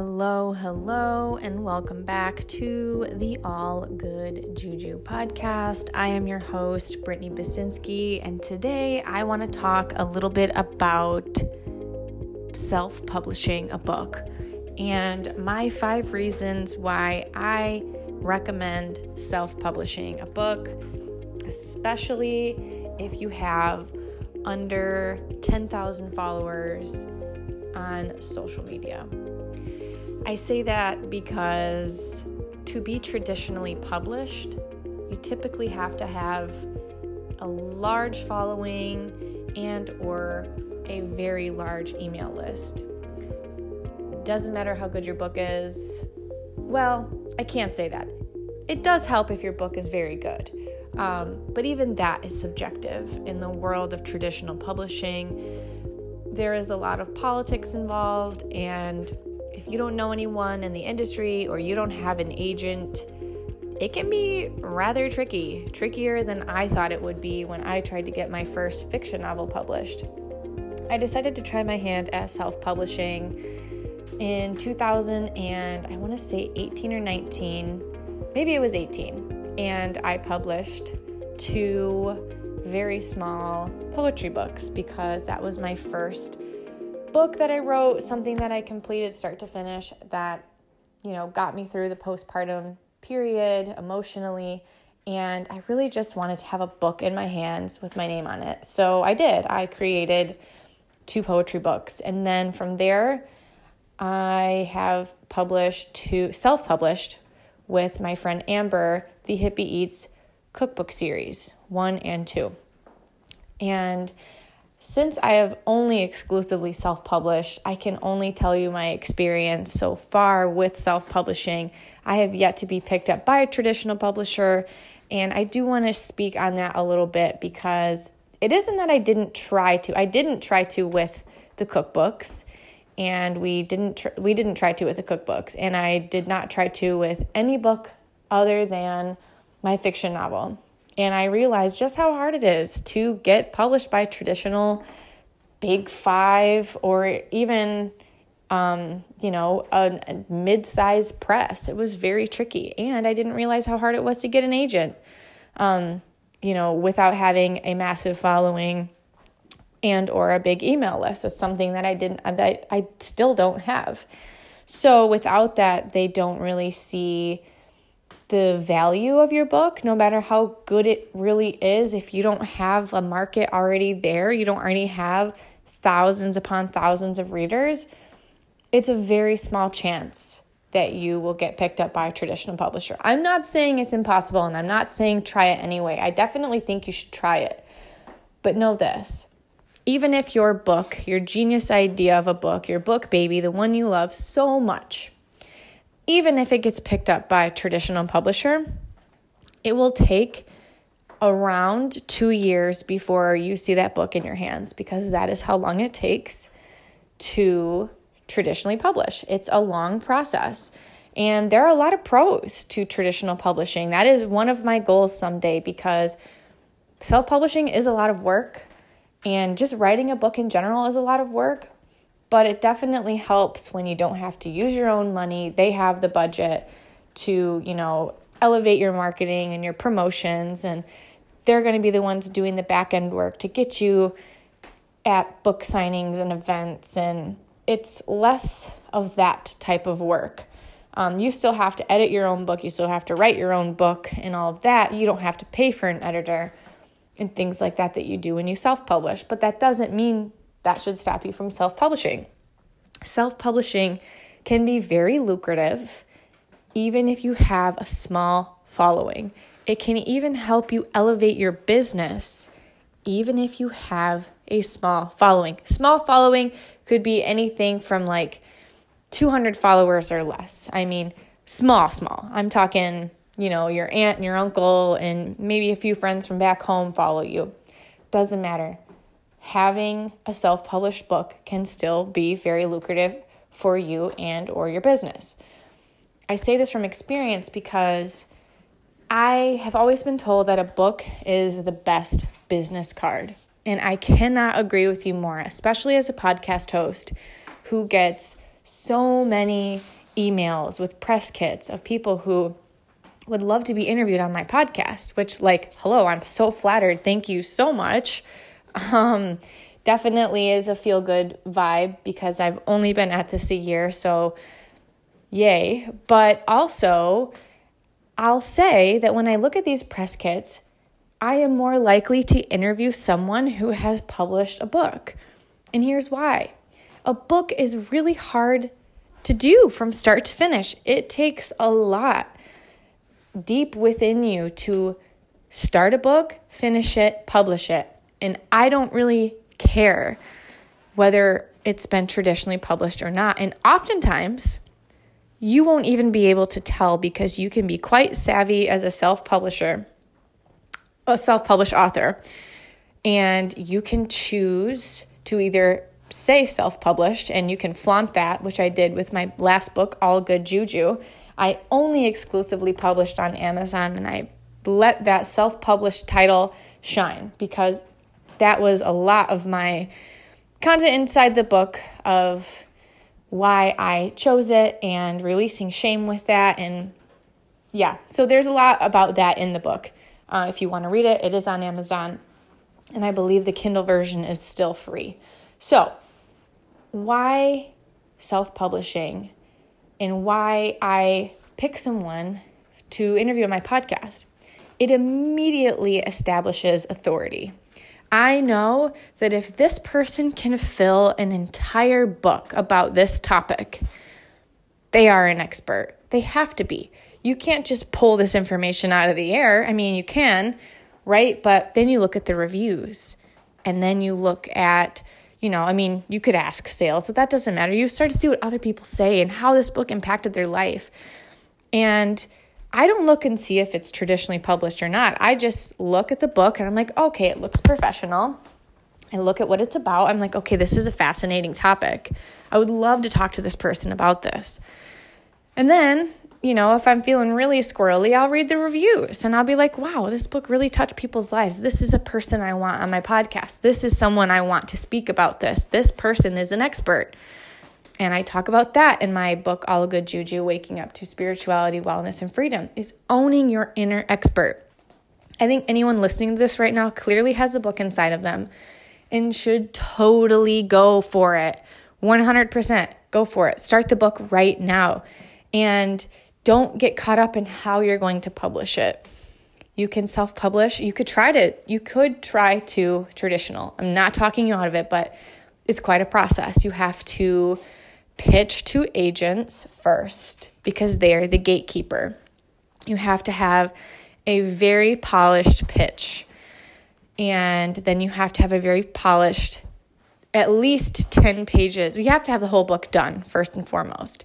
Hello, hello, and welcome back to the All Good Juju podcast. I am your host, Brittany Basinski, and today I want to talk a little bit about self publishing a book and my five reasons why I recommend self publishing a book, especially if you have under 10,000 followers on social media. I say that because to be traditionally published, you typically have to have a large following and or a very large email list. Doesn't matter how good your book is. Well, I can't say that. It does help if your book is very good. Um, but even that is subjective in the world of traditional publishing. There is a lot of politics involved, and you don't know anyone in the industry or you don't have an agent, it can be rather tricky, trickier than I thought it would be when I tried to get my first fiction novel published. I decided to try my hand at self publishing in 2000 and I want to say 18 or 19, maybe it was 18, and I published two very small poetry books because that was my first book that I wrote, something that I completed start to finish that, you know, got me through the postpartum period emotionally. And I really just wanted to have a book in my hands with my name on it. So I did. I created two poetry books. And then from there, I have published two, self published with my friend Amber, the Hippie Eats cookbook series, one and two. And since I have only exclusively self published, I can only tell you my experience so far with self publishing. I have yet to be picked up by a traditional publisher, and I do want to speak on that a little bit because it isn't that I didn't try to. I didn't try to with the cookbooks, and we didn't tr- we didn't try to with the cookbooks, and I did not try to with any book other than my fiction novel. And I realized just how hard it is to get published by traditional big five or even, um, you know, a, a mid sized press. It was very tricky. And I didn't realize how hard it was to get an agent, um, you know, without having a massive following and or a big email list. It's something that I didn't that I still don't have. So without that, they don't really see the value of your book, no matter how good it really is, if you don't have a market already there, you don't already have thousands upon thousands of readers, it's a very small chance that you will get picked up by a traditional publisher. I'm not saying it's impossible and I'm not saying try it anyway. I definitely think you should try it. But know this even if your book, your genius idea of a book, your book baby, the one you love so much, even if it gets picked up by a traditional publisher, it will take around two years before you see that book in your hands because that is how long it takes to traditionally publish. It's a long process. And there are a lot of pros to traditional publishing. That is one of my goals someday because self publishing is a lot of work, and just writing a book in general is a lot of work but it definitely helps when you don't have to use your own money. They have the budget to, you know, elevate your marketing and your promotions and they're going to be the ones doing the back end work to get you at book signings and events and it's less of that type of work. Um, you still have to edit your own book, you still have to write your own book and all of that. You don't have to pay for an editor and things like that that you do when you self publish, but that doesn't mean that should stop you from self publishing. Self publishing can be very lucrative, even if you have a small following. It can even help you elevate your business, even if you have a small following. Small following could be anything from like 200 followers or less. I mean, small, small. I'm talking, you know, your aunt and your uncle and maybe a few friends from back home follow you. Doesn't matter having a self-published book can still be very lucrative for you and or your business. I say this from experience because I have always been told that a book is the best business card. And I cannot agree with you more, especially as a podcast host who gets so many emails with press kits of people who would love to be interviewed on my podcast, which, like, hello, I'm so flattered. Thank you so much. Um, definitely is a feel good vibe because I've only been at this a year, so yay. But also, I'll say that when I look at these press kits, I am more likely to interview someone who has published a book. And here's why a book is really hard to do from start to finish, it takes a lot deep within you to start a book, finish it, publish it. And I don't really care whether it's been traditionally published or not. And oftentimes, you won't even be able to tell because you can be quite savvy as a self publisher, a self published author, and you can choose to either say self published and you can flaunt that, which I did with my last book, All Good Juju. I only exclusively published on Amazon and I let that self published title shine because that was a lot of my content inside the book of why I chose it and releasing shame with that. And yeah, so there's a lot about that in the book. Uh, if you want to read it, it is on Amazon. And I believe the Kindle version is still free. So, why self publishing and why I pick someone to interview on my podcast? It immediately establishes authority. I know that if this person can fill an entire book about this topic, they are an expert. They have to be. You can't just pull this information out of the air. I mean, you can, right? But then you look at the reviews and then you look at, you know, I mean, you could ask sales, but that doesn't matter. You start to see what other people say and how this book impacted their life. And I don't look and see if it's traditionally published or not. I just look at the book and I'm like, okay, it looks professional. I look at what it's about. I'm like, okay, this is a fascinating topic. I would love to talk to this person about this. And then, you know, if I'm feeling really squirrely, I'll read the reviews and I'll be like, wow, this book really touched people's lives. This is a person I want on my podcast. This is someone I want to speak about this. This person is an expert. And I talk about that in my book, All Good Juju Waking Up to Spirituality, Wellness, and Freedom, is owning your inner expert. I think anyone listening to this right now clearly has a book inside of them and should totally go for it. 100% go for it. Start the book right now. And don't get caught up in how you're going to publish it. You can self publish. You could try to, you could try to traditional. I'm not talking you out of it, but it's quite a process. You have to pitch to agents first because they're the gatekeeper. You have to have a very polished pitch. And then you have to have a very polished, at least 10 pages. You have to have the whole book done, first and foremost.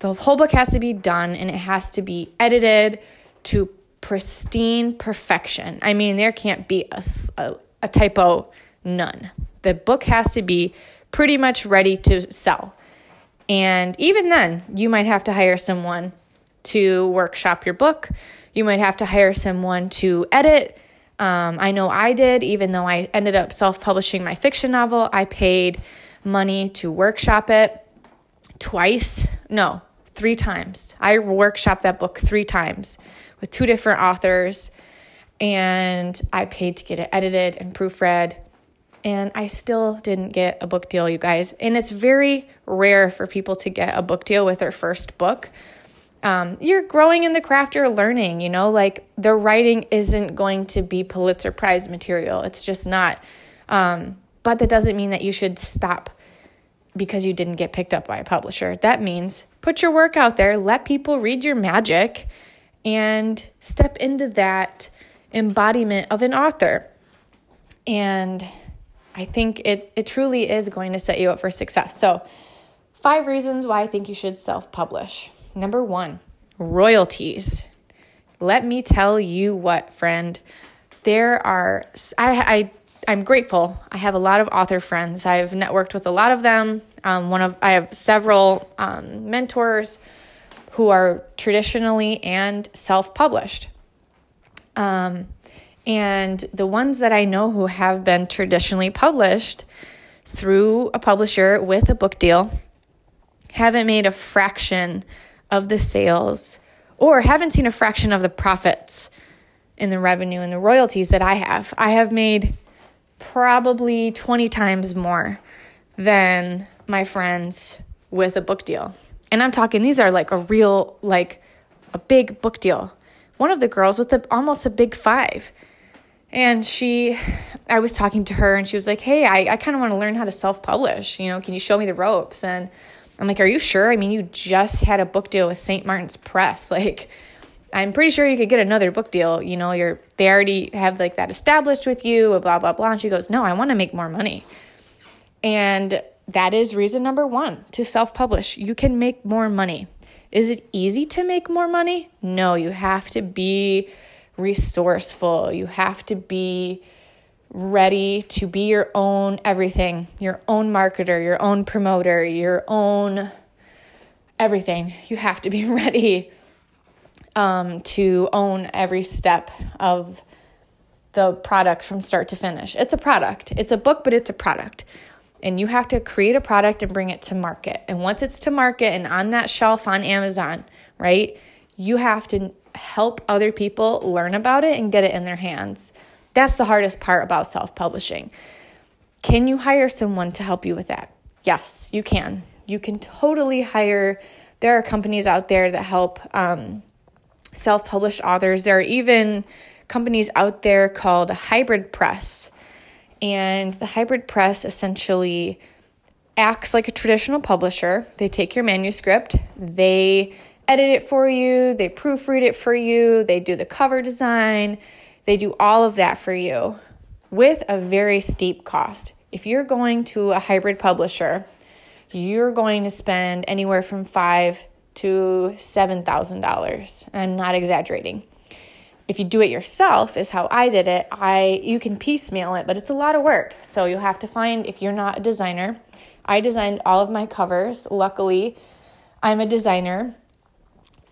The whole book has to be done and it has to be edited to pristine perfection. I mean, there can't be a, a, a typo, none. The book has to be pretty much ready to sell. And even then, you might have to hire someone to workshop your book. You might have to hire someone to edit. Um, I know I did, even though I ended up self publishing my fiction novel, I paid money to workshop it twice. No, three times. I workshopped that book three times with two different authors, and I paid to get it edited and proofread and I still didn't get a book deal, you guys. And it's very rare for people to get a book deal with their first book. Um, you're growing in the craft, you're learning, you know, like the writing isn't going to be Pulitzer Prize material. It's just not. Um, but that doesn't mean that you should stop because you didn't get picked up by a publisher. That means put your work out there, let people read your magic, and step into that embodiment of an author. And I think it, it truly is going to set you up for success. So, five reasons why I think you should self publish. Number one, royalties. Let me tell you what, friend. There are, I, I, I'm grateful. I have a lot of author friends. I've networked with a lot of them. Um, one of, I have several um, mentors who are traditionally and self published. Um, and the ones that I know who have been traditionally published through a publisher with a book deal haven't made a fraction of the sales or haven't seen a fraction of the profits in the revenue and the royalties that I have. I have made probably 20 times more than my friends with a book deal. And I'm talking these are like a real like a big book deal. One of the girls with a, almost a big 5. And she I was talking to her and she was like, "Hey, I I kind of want to learn how to self-publish. You know, can you show me the ropes?" And I'm like, "Are you sure? I mean, you just had a book deal with St. Martin's Press. Like I'm pretty sure you could get another book deal. You know, you're they already have like that established with you, blah blah blah. And she goes, "No, I want to make more money." And that is reason number 1 to self-publish. You can make more money. Is it easy to make more money? No, you have to be resourceful. You have to be ready to be your own everything, your own marketer, your own promoter, your own everything. You have to be ready um, to own every step of the product from start to finish. It's a product, it's a book, but it's a product. And you have to create a product and bring it to market. And once it's to market and on that shelf on Amazon, right, you have to help other people learn about it and get it in their hands. That's the hardest part about self publishing. Can you hire someone to help you with that? Yes, you can. You can totally hire. There are companies out there that help um, self published authors. There are even companies out there called Hybrid Press. And the Hybrid Press essentially acts like a traditional publisher. They take your manuscript, they edit it for you, they proofread it for you, they do the cover design, they do all of that for you with a very steep cost. If you're going to a hybrid publisher, you're going to spend anywhere from five to $7,000. I'm not exaggerating. If you do it yourself, is how I did it. I you can piecemeal it, but it's a lot of work. So you'll have to find if you're not a designer. I designed all of my covers. Luckily, I'm a designer.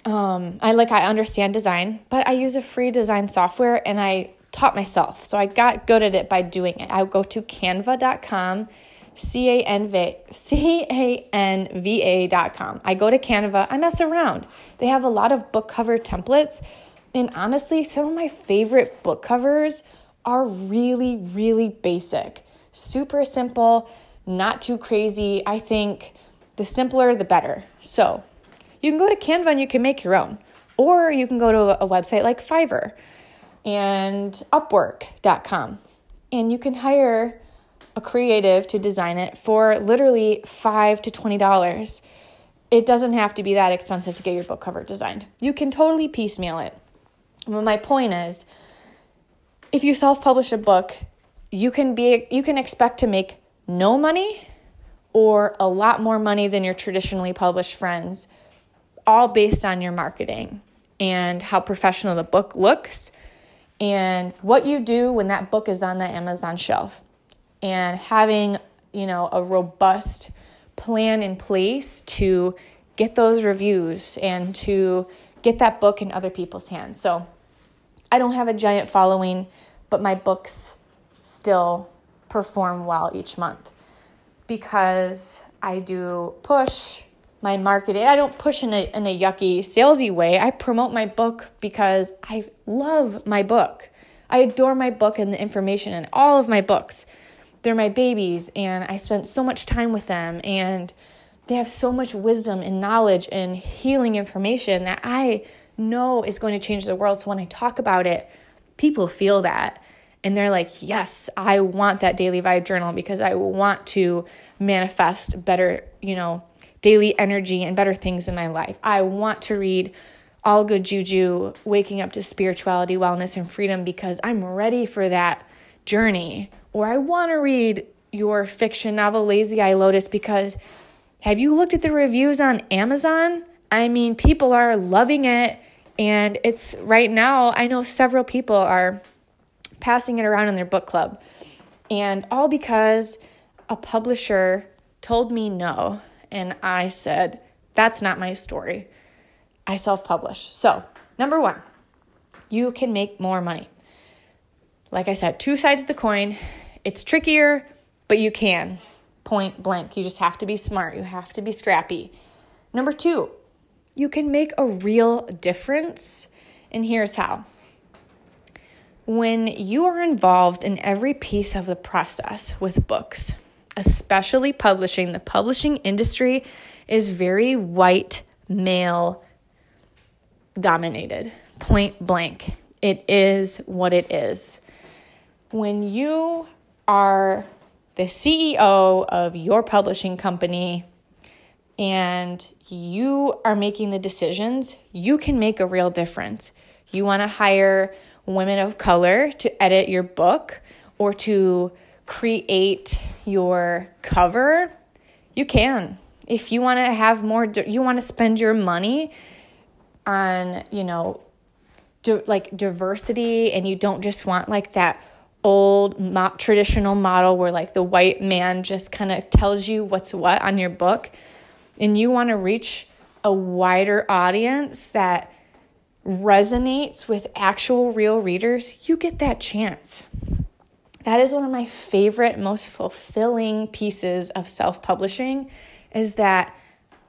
Um, I like I understand design, but I use a free design software and I taught myself. So I got good at it by doing it. I would go to canva.com C A N V C A N V A dot com. I go to Canva, I mess around. They have a lot of book cover templates. And honestly, some of my favorite book covers are really, really basic, super simple, not too crazy. I think the simpler, the better. So you can go to Canva and you can make your own, or you can go to a website like Fiverr and Upwork.com and you can hire a creative to design it for literally five to twenty dollars. It doesn't have to be that expensive to get your book cover designed. You can totally piecemeal it. But my point is, if you self-publish a book, you can be you can expect to make no money or a lot more money than your traditionally published friends, all based on your marketing and how professional the book looks and what you do when that book is on the Amazon shelf and having, you know, a robust plan in place to get those reviews and to get that book in other people's hands. So I don't have a giant following, but my books still perform well each month because I do push my marketing. I don't push in a, in a yucky, salesy way. I promote my book because I love my book. I adore my book and the information in all of my books they're my babies and I spent so much time with them and they have so much wisdom and knowledge and healing information that I know is going to change the world. So when I talk about it, people feel that and they're like, "Yes, I want that daily vibe journal because I want to manifest better, you know, daily energy and better things in my life. I want to read all good juju, waking up to spirituality, wellness and freedom because I'm ready for that journey or I want to read your fiction novel, Lazy Eye Lotus, because have you looked at the reviews on Amazon? I mean, people are loving it. And it's right now, I know several people are passing it around in their book club. And all because a publisher told me no. And I said, that's not my story. I self publish. So, number one, you can make more money. Like I said, two sides of the coin. It's trickier, but you can. Point blank. You just have to be smart. You have to be scrappy. Number two, you can make a real difference. And here's how. When you are involved in every piece of the process with books, especially publishing, the publishing industry is very white male dominated, point blank. It is what it is. When you are the CEO of your publishing company and you are making the decisions, you can make a real difference. You want to hire women of color to edit your book or to create your cover, you can. If you want to have more, you want to spend your money on, you know, like diversity and you don't just want like that old mo- traditional model where like the white man just kind of tells you what's what on your book and you want to reach a wider audience that resonates with actual real readers, you get that chance. That is one of my favorite, most fulfilling pieces of self publishing is that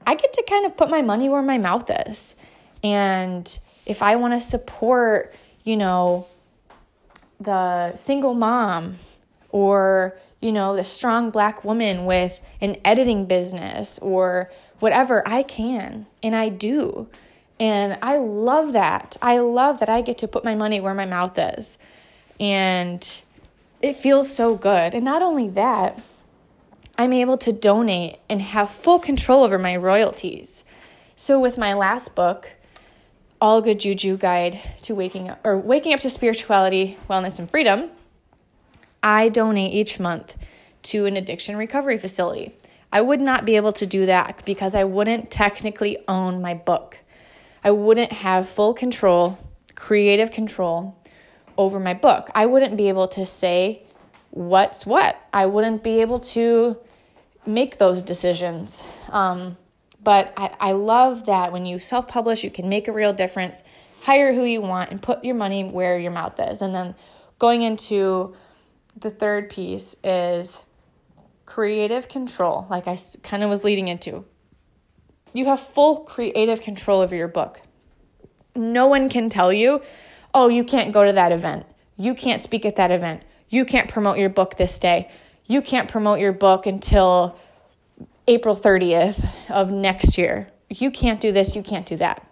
I get to kind of put my money where my mouth is. And if I want to support, you know, the single mom or, you know, the strong black woman with an editing business or whatever, I can and I do. And I love that. I love that I get to put my money where my mouth is. And it feels so good. And not only that, I'm able to donate and have full control over my royalties. So with my last book, All Good Juju Guide to Waking Up or Waking Up to Spirituality, Wellness and Freedom, I donate each month to an addiction recovery facility. I would not be able to do that because I wouldn't technically own my book. I wouldn't have full control, creative control over my book. I wouldn't be able to say what's what. I wouldn't be able to make those decisions. Um, but I, I love that when you self publish, you can make a real difference, hire who you want, and put your money where your mouth is. And then going into the third piece is creative control, like I kind of was leading into. You have full creative control over your book. No one can tell you, oh, you can't go to that event. You can't speak at that event. You can't promote your book this day you can't promote your book until April 30th of next year. You can't do this, you can't do that.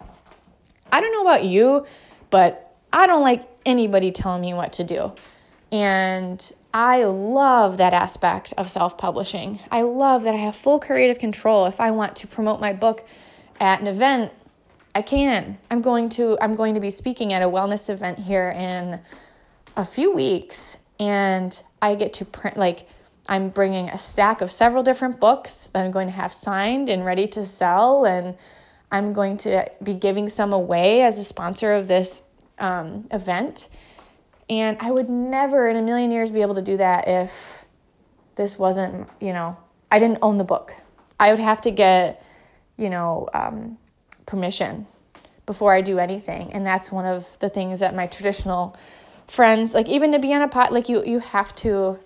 I don't know about you, but I don't like anybody telling me what to do. And I love that aspect of self publishing. I love that I have full creative control. If I want to promote my book at an event, I can. I'm going to I'm going to be speaking at a wellness event here in a few weeks and I get to print like I'm bringing a stack of several different books that I'm going to have signed and ready to sell. And I'm going to be giving some away as a sponsor of this um, event. And I would never in a million years be able to do that if this wasn't, you know, I didn't own the book. I would have to get, you know, um, permission before I do anything. And that's one of the things that my traditional friends, like even to be on a pot, like you, you have to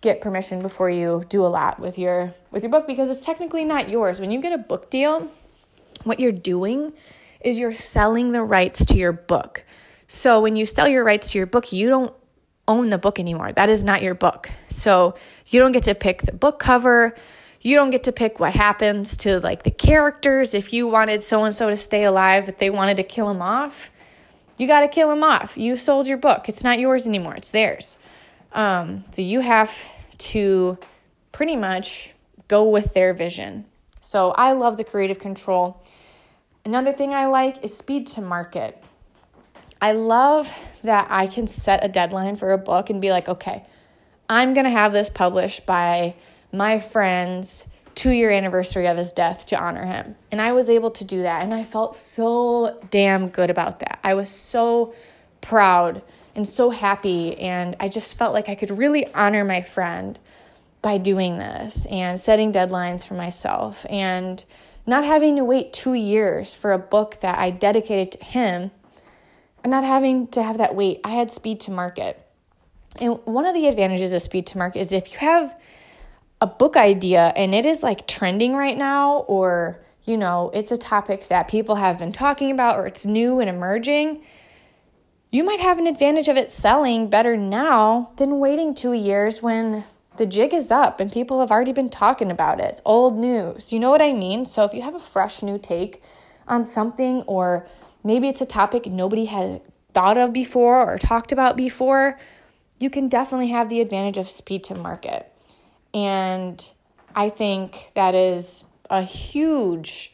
get permission before you do a lot with your with your book because it's technically not yours. When you get a book deal, what you're doing is you're selling the rights to your book. So when you sell your rights to your book, you don't own the book anymore. That is not your book. So you don't get to pick the book cover. You don't get to pick what happens to like the characters. If you wanted so and so to stay alive, but they wanted to kill him off, you got to kill him off. You sold your book. It's not yours anymore. It's theirs. Um, so you have to pretty much go with their vision. So I love the creative control. Another thing I like is speed to market. I love that I can set a deadline for a book and be like, okay, I'm going to have this published by my friend's two year anniversary of his death to honor him. And I was able to do that. And I felt so damn good about that. I was so proud and so happy. And I just felt like I could really honor my friend by doing this and setting deadlines for myself and not having to wait two years for a book that I dedicated to him and not having to have that wait. I had speed to market. And one of the advantages of speed to market is if you have a book idea and it is like trending right now or you know, it's a topic that people have been talking about or it's new and emerging, you might have an advantage of it selling better now than waiting two years when the jig is up and people have already been talking about it. It's old news. You know what I mean? So if you have a fresh new take on something, or maybe it's a topic nobody has thought of before or talked about before, you can definitely have the advantage of speed to market. And I think that is a huge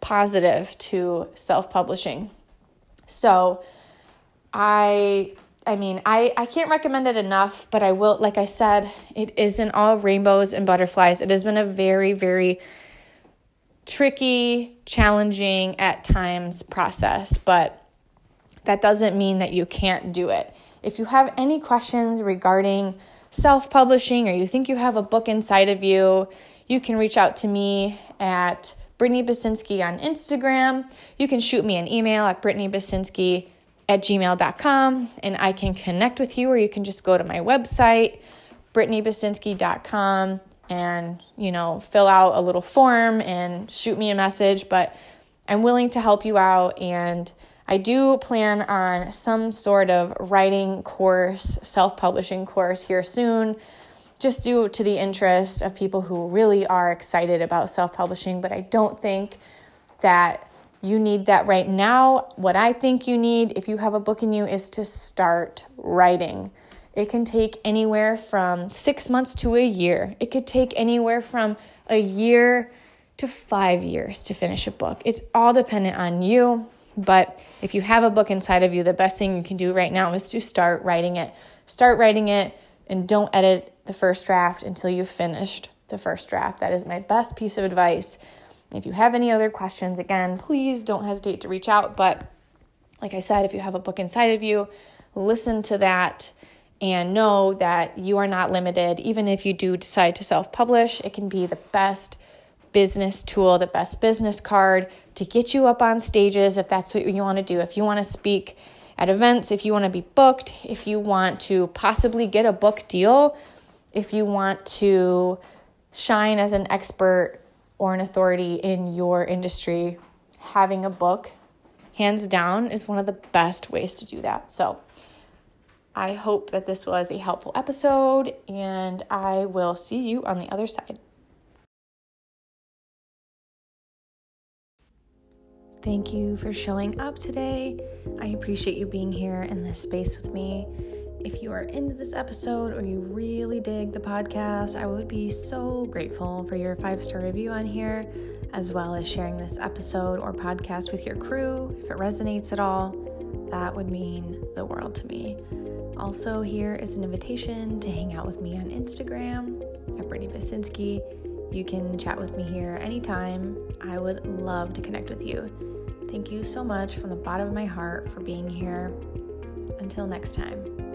positive to self publishing. So, I I mean, I, I can't recommend it enough, but I will, like I said, it isn't all rainbows and butterflies. It has been a very, very tricky, challenging at times process, but that doesn't mean that you can't do it. If you have any questions regarding self publishing or you think you have a book inside of you, you can reach out to me at Brittany Basinski on Instagram. You can shoot me an email at Brittany Basinski at gmail.com and I can connect with you, or you can just go to my website, brittanybasinski.com, and, you know, fill out a little form and shoot me a message. But I'm willing to help you out. And I do plan on some sort of writing course, self publishing course here soon, just due to the interest of people who really are excited about self publishing. But I don't think that you need that right now. What I think you need, if you have a book in you, is to start writing. It can take anywhere from six months to a year. It could take anywhere from a year to five years to finish a book. It's all dependent on you. But if you have a book inside of you, the best thing you can do right now is to start writing it. Start writing it and don't edit the first draft until you've finished the first draft. That is my best piece of advice if you have any other questions, again, please don't hesitate to reach out. But like I said, if you have a book inside of you, listen to that and know that you are not limited. Even if you do decide to self publish, it can be the best business tool, the best business card to get you up on stages if that's what you want to do. If you want to speak at events, if you want to be booked, if you want to possibly get a book deal, if you want to shine as an expert or an authority in your industry, having a book, hands down, is one of the best ways to do that. So, I hope that this was a helpful episode, and I will see you on the other side. Thank you for showing up today. I appreciate you being here in this space with me. If you are into this episode or you really dig the podcast, I would be so grateful for your five star review on here, as well as sharing this episode or podcast with your crew. If it resonates at all, that would mean the world to me. Also, here is an invitation to hang out with me on Instagram at Brittany Basinski. You can chat with me here anytime. I would love to connect with you. Thank you so much from the bottom of my heart for being here. Until next time.